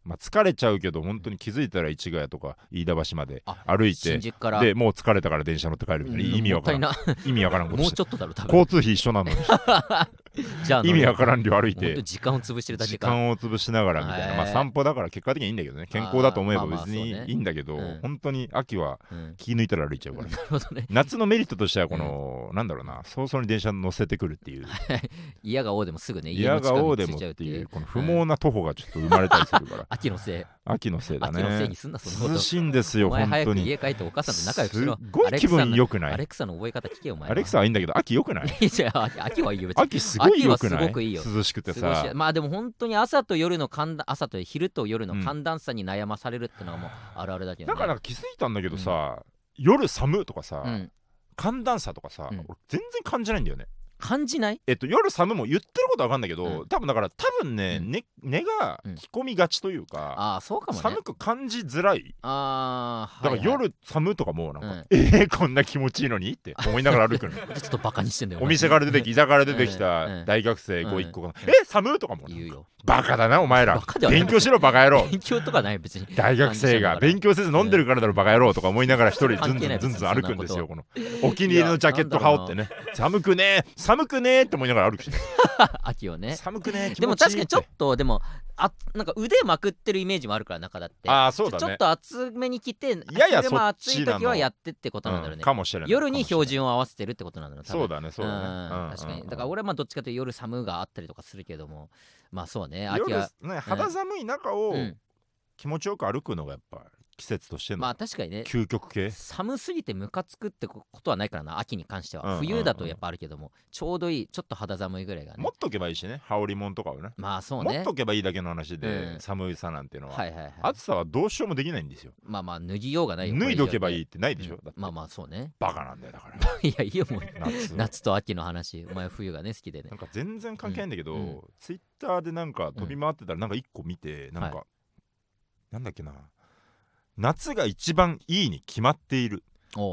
S2: まあ、疲れちゃうけど本当に気づいたら市ヶ谷とか飯田橋まで
S1: あ
S2: 歩いて
S1: 新宿から。
S2: でもう疲れたから電車乗って帰るみたいな、
S1: うん
S2: 意味わからん
S1: もったい
S2: 意味わからん
S1: な
S2: ことして
S1: もうちょっとだろ多分。
S2: 交通費一緒なのに
S1: じゃあ
S2: 意味わから
S1: ん
S2: ん量歩いて。
S1: 時間を潰してるだけか。
S2: 時間を潰しながらみたいな、まあ、散歩だから結果的にはいいんだけどね。健康だと思えば別にいいんだけど、
S1: うん
S2: 本当に秋は
S1: うん。
S2: 気抜いたら歩いちゃうから、
S1: なるほどね。
S2: 夏のメリットとしてはこの、なんだろうな早々に電車に乗せてくるっていう。
S1: 嫌が王でもすぐね家
S2: 嫌が王でも
S1: っていう
S2: この不毛な徒歩がちょっと生まれたりするから。
S1: 秋のせい
S2: 秋のせいだ
S1: 秋のせい
S2: ね
S1: にすんなそのこと。
S2: 涼しいんですよ本当に。
S1: 家帰ってお母さんと仲良くしろ。
S2: すっごい気分良くない？
S1: アレクサの覚え方聞けよお前。
S2: アレクサはいいんだけど秋良くない？
S1: 秋秋はいいよ別に。
S2: 秋すごい良くな
S1: 秋はすごくいいよ。
S2: 涼しくてさ。
S1: まあでも本当に朝と夜の寒暖朝と昼と夜の寒暖差に悩まされるってのはもうあるあるだけどね。
S2: だから気づいたんだけどさ、夜寒とかさ、
S1: うん
S2: 寒暖差とかさ、
S1: うん。
S2: 俺全然感じないんだよね
S1: 感じない？
S2: えっと夜寒も言ってることは分かんないけど、
S1: うん。
S2: 多分だから多分ね、
S1: うん。
S2: ね根が
S1: うん。
S2: 着込みがちというか、
S1: ああそうかもね。
S2: 寒く感じづらい。
S1: ああ
S2: だから夜寒とかもなんか、
S1: うん。
S2: えー、こんな気持ちいいのにって思いながら歩くの
S1: ちょっとバカにしてんだよ
S2: お店から出てき居酒屋から出てき
S1: うん。う
S2: た
S1: ん。
S2: 大学生
S1: うん
S2: ご一個が「
S1: うん。
S2: え寒とかも
S1: 言うよ。
S2: バカだなお前ら。
S1: バカではない。
S2: 勉強しろバカ野郎。
S1: 勉強とかない別に。
S2: 大学生が勉強せず飲んでるからだろバカ野郎とか思いながら一人ずんずんずんずん歩くんですよ
S1: 別
S2: このお気に入りのジャケット羽織ってね。寒くねー寒くねーって思いながら歩くしね。
S1: 秋をね。
S2: 寒くね
S1: でも確かにちょっとでもあなんか腕まくってるイメージもあるから中だって。
S2: ああそうだね。
S1: ちょっと厚めに着て
S2: やや
S1: 昼間
S2: そっちなの
S1: 暑い時はやってってことなんだろう
S2: うん
S1: ね
S2: かもしれない。
S1: 夜に標
S2: 準
S1: 準を合わせてるってことなんだろう
S2: そうだねそうだね。
S1: うん
S2: うん
S1: 確かに。
S2: うん
S1: だから俺はまあどっちかというと夜寒があったりとかするけどもまあそうね秋
S2: 夜
S1: は
S2: ね肌寒い中を
S1: うん。
S2: 気持ちよく歩くのがやっぱ季節として
S1: まあ
S2: の
S1: 確かにね。
S2: 究極系？
S1: 寒すぎてムカつくってことはないからな秋に関しては。
S2: うんうんうん。
S1: 冬だとやっぱあるけどもちょうどいいちょっと肌寒いぐらいがね。
S2: 持っとけばいいしね。羽織もんとかをね。
S1: まあそうね。
S2: 持っとけばいいだけの話で
S1: うん。
S2: 寒いさなんていうのは。い
S1: ははいはい。
S2: 暑さはどうしようもできないんですよ。
S1: まあまあ脱ぎようがないよ。
S2: 脱いどけばいい
S1: い
S2: ってないでしょ？だって。
S1: まあまあそうね。
S2: バカなんだよだから。
S1: いやいいよもう。
S2: 夏
S1: 夏と秋の話。お前冬がね好きでね。
S2: なんか全然関係ないんだけど、
S1: うん。うん
S2: ツイッターでなんか飛び回ってたらなんか一個見て、なんか、
S1: は
S2: なんだっけな夏が一番いいに決まっている。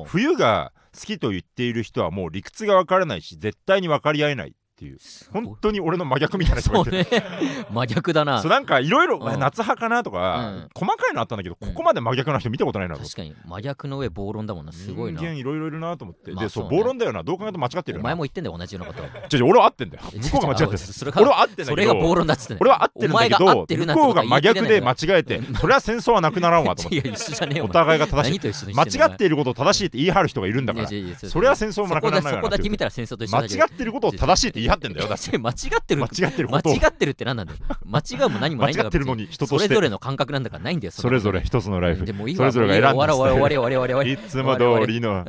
S2: 冬が好きと言っている人はもう理屈が分からないし絶対に分かり合えない。っていう。本当に俺の真逆みたいな人が
S1: そ
S2: いうて
S1: 真逆だな。
S2: そうなんかいろいろ
S1: うん
S2: 夏派かなとか、
S1: うん。
S2: 細かいのあったんだけど、
S1: うん。
S2: ここまで真逆な人見たことないなと
S1: 確かに真逆の上暴論だもんなすごいな。
S2: 人間いろいろいるなと思って、
S1: まあ
S2: でそう暴論だよなどう考えても間違ってるよな
S1: お前も言ってんだよ同じようなこと
S2: ちょちょ俺は合ってんだよ向こうが間違ってる
S1: それが
S2: 俺は合ってんだ
S1: それが
S2: けど
S1: 暴論だっつってね
S2: 俺は合ってるんだけど向こうが真逆で間
S1: 違
S2: 違えてそれは戦争はなくならんわと思ってお互いが正しい間違っていることを正しいって言い張る人がいるんだからそれは戦争もなくならない間違ってることを正しいって言い張ってんだよだって。
S1: 間違ってる。
S2: 間違ってる
S1: 間違ってるって何なんだよ。間違うも何もないんだから。
S2: 間違ってるのに人として
S1: それぞれの感覚なんだからないんだよ
S2: それぞれ一つのライフ。
S1: でもいい
S2: それぞれが選んだ。
S1: 終わり終わり終わり終わ
S2: いつも通りの。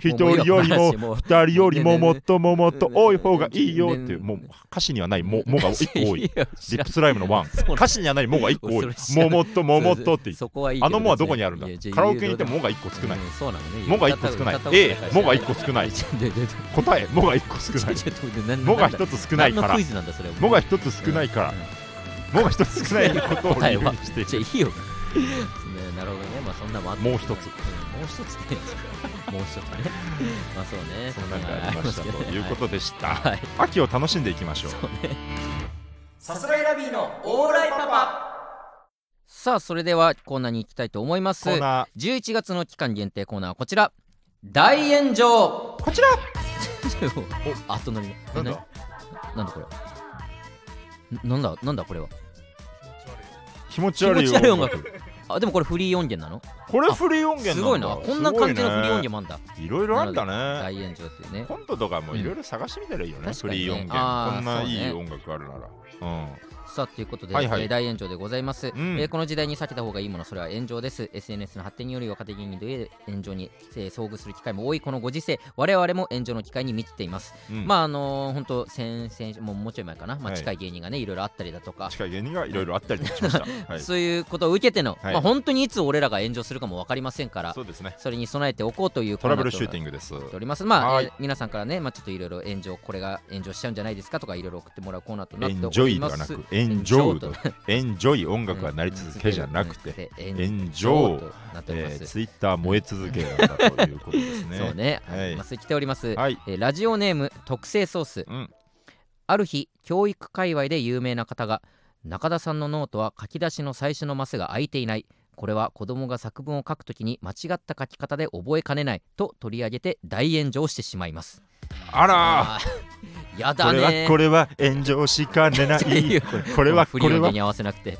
S2: 一人よりも二人よりももっとももっと多い方がいいよってい
S1: ね
S2: うもう歌詞にはないももが一個多い。リップスライムのワン。歌詞にはないもが一個多い。ももっとももっとってあのもはどこにあるんだ？カラオケに行ってももが一個少ない。
S1: うんそうなのね。
S2: もが一個少ない。A もが一個少ない。答えもが一個少ないもが一つ少ないから。
S1: 何のクイズなんだそれ
S2: もが一つ少ないから。
S1: うん。
S2: もが一つ少ないことを理由にして
S1: じゃあいいよ。ねなるほどね。まあそんなもんあ
S2: もう一つ。
S1: うんもう一つってもう一つね。まあそうね。
S2: そんなんがありました。ということでした。
S1: はい。
S2: 秋を楽しんでいきましょう。
S1: さすらいラビーのオーライパパ。さあそれではコーナーに行きたいと思います。
S2: コーナ
S1: 11月の期間限定コーナーはこちら大炎上。
S2: ーこちら。
S1: お後乗りの。え
S2: なんだ？
S1: ななんだこれ？んなんだなんだこれは？
S2: 気持ち
S1: 気持
S2: 悪い
S1: ち悪い音楽。あでもこれフリー音源なの？
S2: これフリー音源
S1: すごいな。こんな感じのフリー音源
S2: 源
S1: もあんだ。
S2: いろいろあんだね。
S1: 大炎上っていうね。
S2: コントとかもいろいろ探してみたらいいよね、
S1: 確かにね。
S2: フリー音源。
S1: あー
S2: こんないい音楽あるなら、うん
S1: さあということで、
S2: はいはい。
S1: えー大炎上でございます、
S2: ん。
S1: えーこの時代に避けた方がいいものそれは炎上です。SNS の発展により若手芸人で炎上に、えー遭遇する機会も多いこのご時世。我々も炎上の機会に満ちています、
S2: うん。
S1: まああのー、本当先々もうもうちょい前かな、まあ、
S2: はい。
S1: 近い芸人がねいろいろあったりだとか、
S2: 近い芸人がいろいろあったりしました、はい、
S1: そういうことを受けての、
S2: はい。
S1: まあ、本当にいつ俺らが炎上するかも分かりませんから
S2: そうですね。
S1: それに備えておこうという
S2: トラブルシュー
S1: ン
S2: ティングです。
S1: おります。まあ、
S2: はい。
S1: えー皆さんからね、まあ、ちょっといろいろ炎上これが炎上しちゃうんじゃないですかとかいろいろ送ってもらうコーナーとなってお
S2: エンジョイ
S1: ります
S2: ではなくエエンジョイ
S1: と。
S2: エンジョイ音楽はなり続けじゃなくて、
S1: エ
S2: エンジョイ
S1: となっております、
S2: えー、ツイッター燃え続けなんだということですね。
S1: そうね、
S2: はい。
S1: はい、まあ、来ております、
S2: はい。
S1: えーラジオネーム特製ソース。
S2: うん。
S1: ある日教育界隈で有名な方が中田さんのノートは書き出しの最初のマスが空いていない。これは子供が作文を書くときに間違った書き方で覚えかねないと取り上げて大炎上してしまいます。
S2: あら
S1: や
S2: ーこれはこれは炎上しかねな
S1: い。これ
S2: はこれは。
S1: に合わせなくて。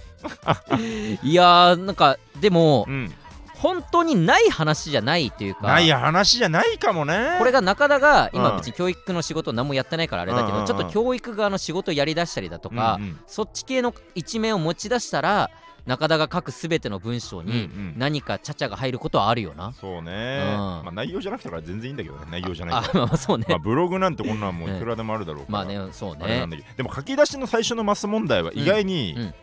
S1: いやーなんかでも
S2: うん。
S1: 本当にない話じゃないというか。
S2: ない話じゃないかもね。
S1: これが中田が今
S2: うん。
S1: 別に教育の仕事何もやってないからあれだけどちょっと教育側の仕事やりだしたりだとかそっち系の一面を持ち出したら中田が書くすべての文章に
S2: うんうん
S1: 何かちゃちゃが入ることはあるよな。
S2: そうね。
S1: うん
S2: まあ内容じゃなくてから全然いいんだけどね。内容じゃない
S1: あ
S2: から。
S1: まあそうね
S2: まあ。ブログなんてこんなんも ういくらでもあるだろうから。
S1: まあねそうね
S2: でも書き出しの最初のマス問題は意外に、
S1: うんうん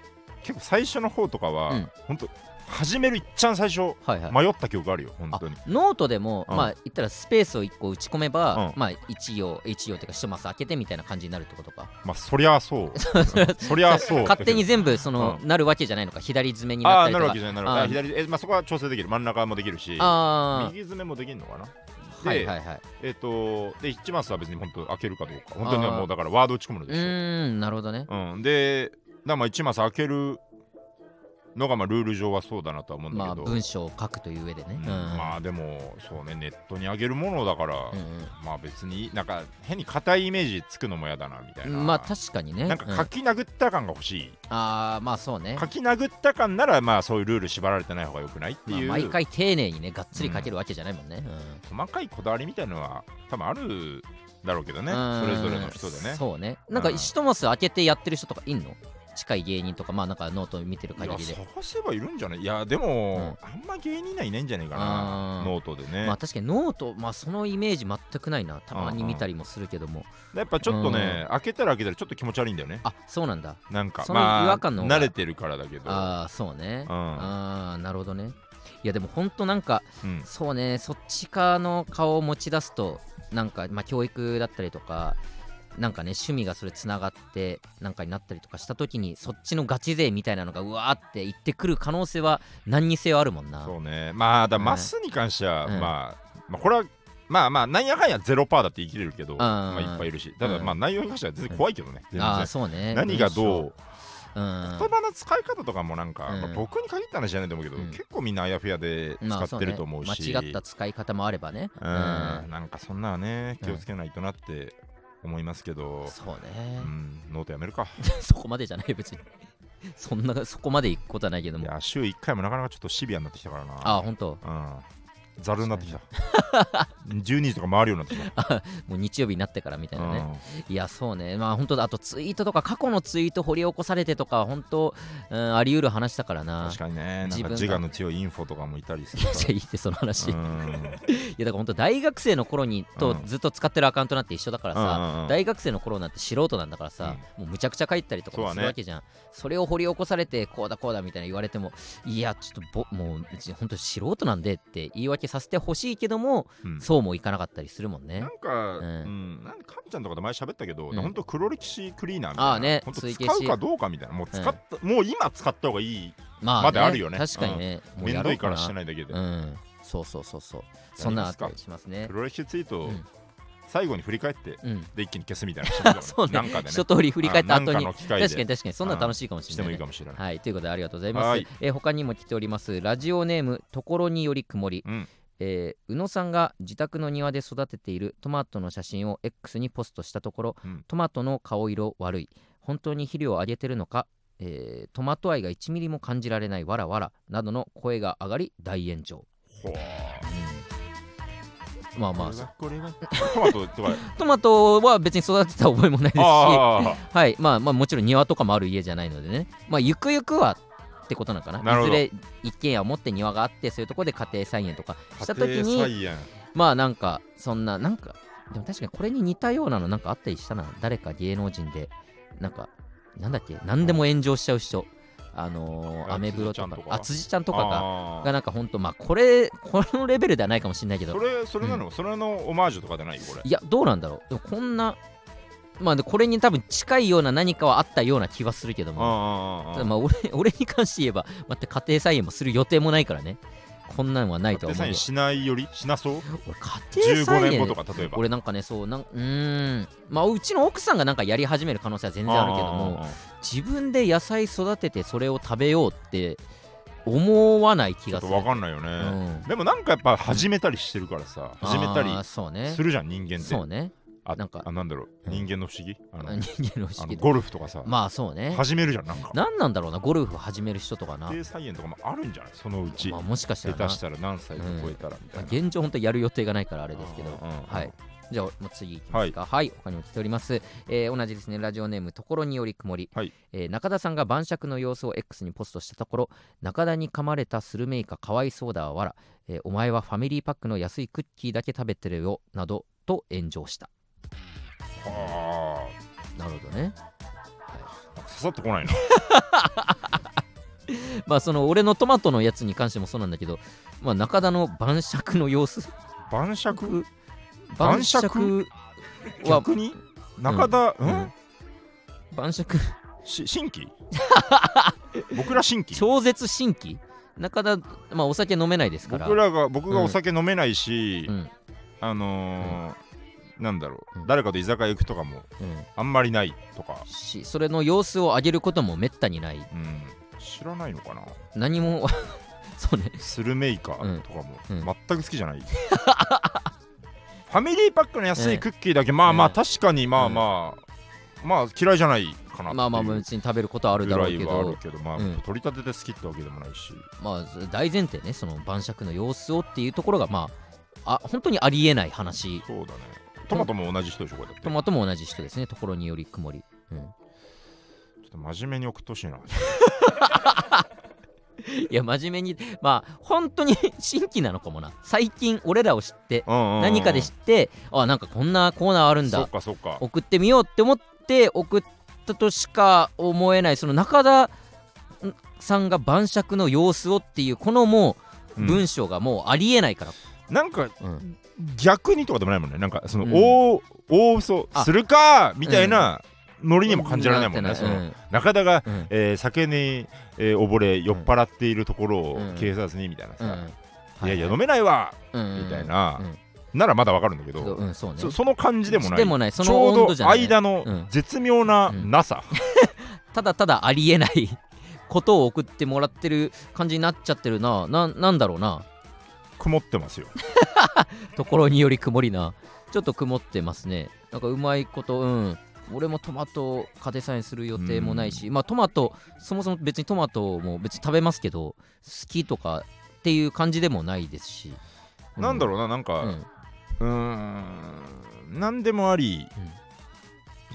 S2: 結構最初の方とかは、
S1: うん
S2: 本当始めるいっちゃん最初。迷った記憶あるよ本当に。
S1: ノートでも、
S2: うん。
S1: まあ言ったらスペースを1個打ち込めば、
S2: うん。
S1: まあ1行1行っていうか一マス開けてみたいな感じになるってことか。
S2: まあそりゃ そう。そりゃそう。
S1: 勝手に全部その、
S2: う
S1: なるわけじゃないのか左詰めに
S2: あ
S1: なったりとか。
S2: あなるわけじゃないなる左え、まあ、そこは調整できる。真ん中もできるし
S1: あ
S2: 右詰めもできるのかな？
S1: はいはいはい。
S2: えっ、とで1マスは別に本当開けるかどうか。本当に
S1: あー
S2: もうだからワード打ち込むの
S1: う
S2: でしょ
S1: ーんなるほどね。
S2: うん、でだまあ1マス開けるのがまあルール上はそうだなとは思うんだ
S1: まあ
S2: けど、
S1: 文章を書くという上でね、
S2: うん。
S1: うん。
S2: まあでもそうねネットに上げるものだから、
S1: うん
S2: まあ別になんか変に硬いイメージつくのも嫌だなみたいうな
S1: ん。まあ確かにね。
S2: なんか
S1: うん。
S2: 書き殴った感が欲しい、
S1: ああまあそうね。
S2: 書き殴った感ならまあそういうルール縛られてない方がよくないっていう、
S1: まあ毎回丁寧にねがっつり書けるわけじゃないもんね、
S2: 細かいこだわりみたいなのは多分あるだろうけどね。
S1: うん。
S2: それぞれの人でね。
S1: そうね。なんか
S2: うん。
S1: 一マス開けてやってる人とかいんの？近い芸人とかまあなんかノート見てる限りで。
S2: 探せばいるんじゃない？いやでも、あんま芸人はいないんじゃないかなノートでね、
S1: まあ確かにノートまあそのイメージ全くないな。たまに見たりもするけども。
S2: やっぱちょっとね、開けたら開けたらちょっと気持ち悪いんだよね。
S1: あそうなんだ。
S2: なんか
S1: その
S2: まあ
S1: 違和感の方が。
S2: 慣れてるからだけど。
S1: ああそうね。
S2: うん。
S1: ああなるほどね。いやでもほんとなんか
S2: うん。
S1: そうねそっち側の顔を持ち出すとなんかまあ教育だったりとかなんかね趣味がそれつながってなんかになったりとかした時にそっちのガチ勢みたいなのがうわーって言ってくる可能性は何にせよあるもんな。
S2: そうね。まあだ
S1: うん。
S2: マスに関しては、
S1: うん。
S2: まあ、まあこれはまあまあなんやかんやゼロパーだって言い切れるけど、まあ、いっぱいいるし、ただ
S1: うん。
S2: まあ内容に関しては全然怖いけどね、全
S1: ああ
S2: 然
S1: そうね。
S2: 何がどう
S1: う、うん、
S2: 言葉の使い方とかもなんか、
S1: うん。
S2: まあ僕に限った話じゃないと思うけど、
S1: うん。
S2: 結構みんなあやふやで
S1: まあ
S2: 使ってると思うし、
S1: そうね間違った使い方もあればね。
S2: うん、なんかそんなね気をつけないとなって思いますけど、
S1: そう
S2: う
S1: ね、
S2: ん、ノートやめるか。
S1: そこまでじゃない別に。そんなそこまで行くことはないけども。
S2: いや週1回もなかなかちょっとシビアになってきたからな。
S1: ああ本当。
S2: うん。ざるになってきた 12時とか回るようになって
S1: もう日曜日になってからみたいなね、
S2: うん。
S1: いやそうね。まあ本当だあとツイートとか過去のツイート掘り起こされてとか本当、うん、あり得る話だからな。
S2: 確かにね。なん
S1: 自分が。
S2: か自我の強いインフォとかもいたりする
S1: じゃあいいってその話、い
S2: うん。
S1: やだから本当大学生の頃にと
S2: うん。
S1: ずっと使ってるアカウントなんて一緒だからさ、
S2: うんうんうん。
S1: 大学生の頃なんて素人なんだからさ、もうむちゃくちゃ書いたりとかもするわけじゃん。そ,、れを掘り起こされてこうだこうだみたいな言われてもいやちょっとぼもう別に本当素人なんでって言い訳させてほしいけども、
S2: うん。
S1: そうもいかなかったりするもんね。
S2: なんか、う
S1: うん。
S2: かんちゃんとかで前喋ったけど、
S1: うん。
S2: 本当黒歴史クリーナーみたいな、
S1: ああね。
S2: 使うかどうかみたいな、もう使った、もう今使った方がいい、
S1: まあ、
S2: まだあるよね。
S1: 確かにね、もう
S2: めん
S1: やろうかな。
S2: どいからしてないだけで、
S1: うん。そうそうそうそう。そんなのあったりしますね。
S2: 黒歴史ツイート最後に振り返って、
S1: うん。
S2: で一気に消すみたいな
S1: そうね。
S2: なんかでね。
S1: 一通り振り返った後に。確かに確かに。そんなの楽しいかもしれないい、ね
S2: いかもしれない、
S1: はい。ということでありがとうございます、
S2: はい。
S1: えー他にも来ております。ラジオネームところにより曇り、
S2: うん
S1: えー宇野さんが自宅の庭で育てているトマトの写真を X にポストしたところ、
S2: うん。
S1: トマトの顔色悪い本当に肥料をあげてるのか、えートマト愛が1ミリも感じられないわらわらなどの声が上がり大炎上、まあまあ。
S2: トマト
S1: トマトは別に育てた覚えもないですし。
S2: あ
S1: はい。まあまあもちろん庭とかもある家じゃないのでね。まあゆくゆくはってことなのかな？いずれ一軒家を持って庭があってそういうところで家庭菜園とか
S2: あ
S1: した時にまあなんかそんななんかでも確かにこれに似たようなのなんかあったりしたな。誰か芸能人でなんかなんだっけ？何でも炎上しちゃう人。あのー、
S2: あ
S1: アメブロとかあ辻ちゃんとかががなんかほんとまあこれこのレベルではないかもしれないけど。
S2: それそれなの、それのオマージュとかじゃない？よこれ。
S1: いやどうなんだろう。でもこんなまあでこれに多分近いような何かはあったような気はするけど
S2: あ
S1: もただまあ俺 俺に関して言えばまた家庭菜園もする予定もないからね。こんなんはないとは思うよ。
S2: 家庭菜園しないよりしなそう
S1: 俺家庭菜
S2: 15年
S1: 園
S2: 後とか例えば
S1: 俺なんかねそうなんうーん。まあうちの奥さんがなんかやり始める可能性は全然あるけども自分で野菜育ててそれを食べようって思わない気がする。
S2: わかんないよね、
S1: うん。
S2: でもなんかやっぱ始めたりしてるからさ、始めたりするじゃん人間って。
S1: そうね
S2: あ
S1: なんか
S2: あなんだろう。
S1: うん。
S2: 人間の不思議？あの
S1: あ 人間の不思議
S2: ゴルフとかさ、
S1: まあそうね。
S2: 始めるじゃんなんか。
S1: 何なんだろうなゴルフ始める人とかな。
S2: 家庭菜園とかもあるんじゃない？そのうち、
S1: まあもしかしたらな。
S2: 下手したら何歳か超えたらみたいな、
S1: 現状本当やる予定がないからあれですけど。
S2: うんうんうん。
S1: はい。じゃあもう次いきますか。はい、他にも来ております、えー同じですねラジオネームところにより曇り、
S2: はい。
S1: えー中田さんが晩酌の様子を X にポストしたところ中田に噛まれたスルメイカかわいそうだわわら、えーお前はファミリーパックの安いクッキーだけ食べてるよなどと炎上した
S2: は
S1: なるほどね。
S2: あ刺さってこないな。
S1: まあその俺のトマトのやつに関してもそうなんだけどまあ中田の晩酌の様子。
S2: 晩酌？
S1: 晩酌？は
S2: 逆に？中田、うん。
S1: うん？晩酌。
S2: し新規？僕ら新規？
S1: 超絶新規？中田まあお酒飲めないですから。
S2: 僕らが僕がお酒飲めないし、
S1: うん。
S2: あのーなんだろう、
S1: うん
S2: 誰かと居酒屋行くとかも
S1: うん。
S2: あんまりないとか、
S1: しそれの様子を上げることもめったにない。
S2: うん、知らないのかな。
S1: 何も そうね。
S2: スルメイカーとかも
S1: うん。うん。
S2: 全く好きじゃない、ファミリーパックの安いクッキーだけ、まあまあ
S1: ええ
S2: 確かにまあまあ、まあ嫌いじゃないかなっていう
S1: まあまあ別に食べることはあるだろうけど。
S2: るけどまあ、
S1: うん。
S2: 取り立てて好きってわけでもないし。
S1: まあ大前提ねその晩酌の様子をっていうところがまああ本当にありえない話。
S2: そうだねトマトも同じ人でしょこれ
S1: トマトも同じ人ですねところにより曇り、うん、
S2: ちょっと真面目に送ってほしいな。
S1: いや真面目にまあ本当に新規なのかもな。最近俺らを知って何
S2: 何
S1: かで知ってあなんかこんなコーナーあるん
S2: そっ
S1: だ
S2: かそっか。
S1: 送ってみようって思って送ったとしか思えないその中田さんが晩酌の様子をっていうこのもう
S2: うん。
S1: 文章がもうありえないから、
S2: なんか
S1: うん。
S2: 逆にとかでもないもんね。なんかその、
S1: うん。
S2: 大大嘘
S1: あ。
S2: するかみたいなノリにも感じられないもんね、その中田が、
S1: うん。うん
S2: えー酒に、えー溺れ酔っ払っているところを
S1: うん。
S2: 警察にみたいなさ、
S1: うん。
S2: いやいや飲めないわ
S1: うん。
S2: みたいな。
S1: うん。
S2: ならまだわかるんだけど、
S1: そううんそうね。
S2: そその感じでもない。
S1: でもない。その
S2: ちょうど間の
S1: うん。
S2: 絶妙ななさ、
S1: ただただありえないことを送ってもらってる感じになっちゃってるな。ななんだろうな
S2: 曇ってますよ。
S1: ところにより曇りな。ちょっと曇ってますね。なんかうまいことうん。俺もトマト家庭菜園する予定もないし、まあトマトそもそも別にトマトも別に食べますけど好きとかっていう感じでもないですし、
S2: なんだろ
S1: う
S2: うななんか
S1: うん。
S2: うーん。何でもあり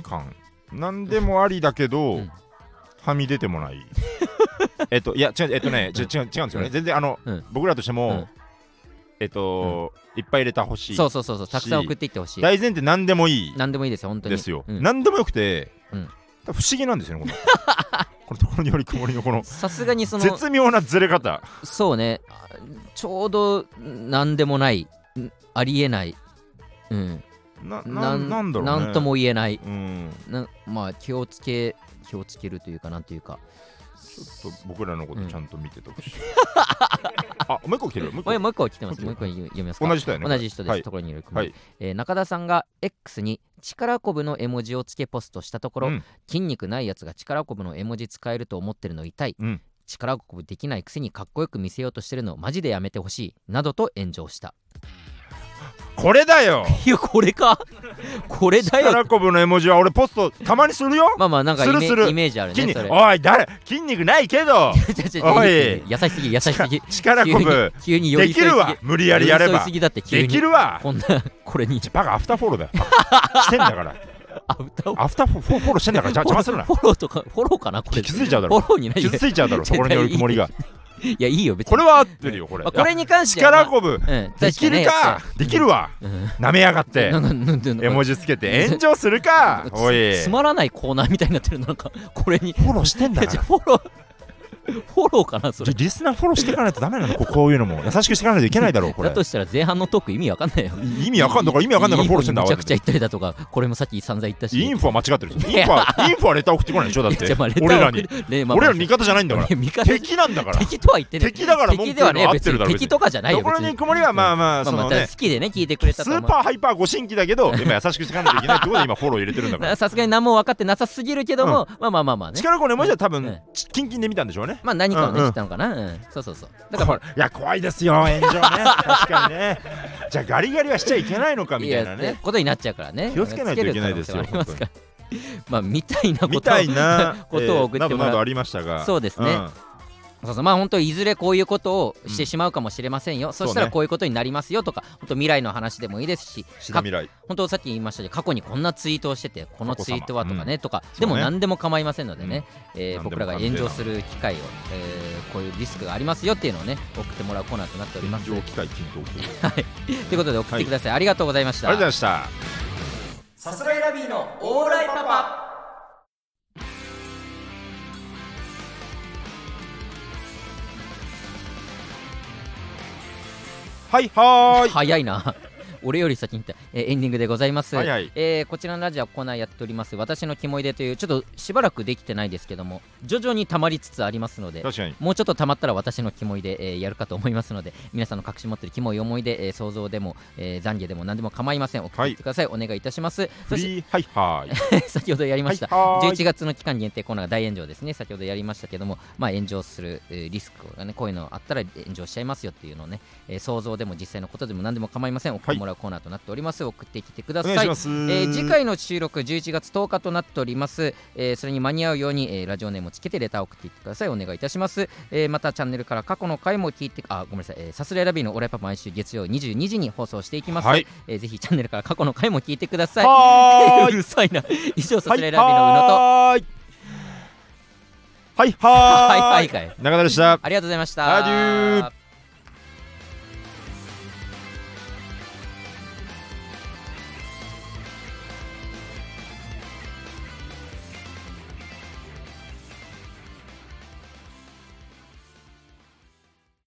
S2: 感。何でもありだけど、
S1: うん。
S2: はみ出てもない。えっといや違うえっとね、ち違う違うんですよね、
S1: うん。
S2: 全然あの、
S1: うん。
S2: 僕らとしても、
S1: うん
S2: えっと、いっぱい入れたほしい
S1: そうそうそうそう。たくさん送っていってほしい。
S2: 大前提何でもいい。
S1: 何でもいいですよ本当に。
S2: ですよ、
S1: うん。
S2: 何でもよくて、
S1: うん。
S2: 不思議なんですよねこの。このところにより曇りのこの。
S1: さすがにその
S2: 絶妙なずれ方。
S1: そうね。あちょうど何でもないんありえない。うん。
S2: なななんだろうね。
S1: なんとも言えない。
S2: うん。
S1: なまあ気をつけ気をつけるというかなんというか
S2: ちょっと僕らのことちゃんと見ててほしい、あもう一個来てるもう一個。
S1: 来てます。
S2: もう一個
S1: 読みますか。
S2: 同じ人だよね
S1: 同じ人です、
S2: はい。
S1: ところにいる、
S2: はい。
S1: えー中田さんが X に力こぶの絵文字をつけポストしたところ、
S2: うん。
S1: 筋肉ないやつが力こぶの絵文字使えると思ってるの痛い、
S2: うん。
S1: 力こぶできないくせにかっこよく見せようとしてるのマジでやめてほしい。などと炎上した
S2: これだよ。
S1: いやこれか？これだよ。
S2: 力こぶの絵文字は俺ポストたまにするよ。
S1: まあまあなんかイメ
S2: するする。
S1: イメージあるねそれ。
S2: おい誰？筋肉ないけど。おい。
S1: 優しすぎ優しすぎ。
S2: 力こぶ
S1: 急に
S2: できるわ。無理やりやれば。できるわ。
S1: こんな。これに。
S2: バカアフターフォローだよ。してんだから。アフターフォフォフォローしてんだから。邪魔するな。
S1: フォローとかフォローかなこれ。
S2: 気づいちゃうだろ。
S1: フォローにない。
S2: 傷ついちゃうだろそこによる曇りが
S1: いやいいよ別に。
S2: これは合ってるよこれ。
S1: まあこれに関して
S2: 力こぶ。
S1: うん。
S2: できるかできるわ。
S1: うん。
S2: なめやがって。絵文字つけて。炎上するか
S1: つ
S2: おい。
S1: つまらないコーナーみたいになってる。のなんかこれに。
S2: フォローしてんだ
S1: フォローフォローかなそれ。
S2: リスナーフォローしていかないとダメなの？こうこういうのも。優しくしていかないといけないだろうこれ。
S1: だとしたら前半のトーク意味わかんないよ。
S2: 意味わかんだから意味わかんないからフォローしてんだ
S1: めちゃくちゃ言ったりだとかこれもさっき散々言ったし。
S2: インフォは間違ってるインフォはインフォはレター送ってこないでしょだって。俺らに。俺らの味方じゃないんだから。
S1: 俺味方。
S2: 敵なんだから。
S1: 敵とは言ってない
S2: 敵だから文
S1: では
S2: 合ってるだろ
S1: 敵とかじゃないよ
S2: ところ
S1: 別に。
S2: に曇りはまあまあそのね。
S1: 好きでね聞いてくれた
S2: スーパーハイパーご新規だけどやっぱ優しくしていかないといけないってことで今フォロー入れてるんだから。
S1: さすがに何も分かってなさすぎるけども、まあまあまあまあね
S2: 力子ねもじゃ多分
S1: う。ん
S2: キンキンで見たんでしょう。ね
S1: まあ何かをね、
S2: うんうん
S1: 知ったのかな、うん、そうそうそう。だから
S2: いや怖いですよ炎上ね。確かにね。じゃあガリガリはしちゃいけないのかみたいなね。
S1: ことになっちゃうからね。
S2: 気をつけないといけないですよ
S1: まあみたいなこと。を
S2: みたいな。
S1: ことを送ってもらう。
S2: えーなどなどありましたが。
S1: そうですね。
S2: ん
S1: そうそう。まあ本当いずれこういうことをしてしまうかもしれませんよ、そしたらこういうことになりますよとか本当未来の話でもいいですし
S2: 未来
S1: 本当さっき言い。ましたけど過去にこんなツイートをしててこのツイートはとかね、
S2: うん。
S1: とか。でも何でも構いませんのでね、えー僕らが炎上する機会を、えーこういうリスクがありますよっていうのをね送ってもらうコーナーとなっております。
S2: 炎上機会均等。とい。う
S1: ということで送ってください、ありがとうございました。
S2: ありがとうございました。
S1: さすらいラビーのオーライパパ
S2: はいはーい。
S1: 早いな。俺より先に言った、えーエンディングでございます、
S2: はいはい。
S1: えーこちらのラジオはコーナーやっております。私のキモいでというちょっとしばらくできてないですけども徐々に溜まりつつありますのでもうちょっと溜まったら私のキモいで、えーやるかと思いますので皆さんの隠し持ってるキモい思い出、えー想像でも、えー懺悔でも何でも構いません。送ってください、お願いいたします。
S2: フリーはいはーい
S1: 先ほどやりました、
S2: はい
S1: 11月の期間限定コーナーが大炎上ですね。先ほどやりましたけども、まあ、炎上する、えーリスクがねこういうのあったら炎上しちゃいますよっていうのをね、えー想像でも実際のことでも何でも構いません。送ってもらうコーナーとなっております、送ってきてくだ
S2: お
S1: さいえー次回の収録11月10日となっております、えーそれに間に合うように、えーラジオネームをつけてレターを送っていってください。お願いいたします、えーまたチャンネルから過去の回も聞いてあごめんなさい、えーさすらいラビーのオライパパ毎週月曜22時に放送していきます、
S2: はい。
S1: えーぜひチャンネルから過去の回も聞いてください。
S2: はー
S1: う
S2: い
S1: るさいな。以上さ
S2: はい
S1: すらいラビーの宇野と。
S2: はーい。はいはー い。
S1: はいはいかい。
S2: 中田でした。
S1: ありがとうございました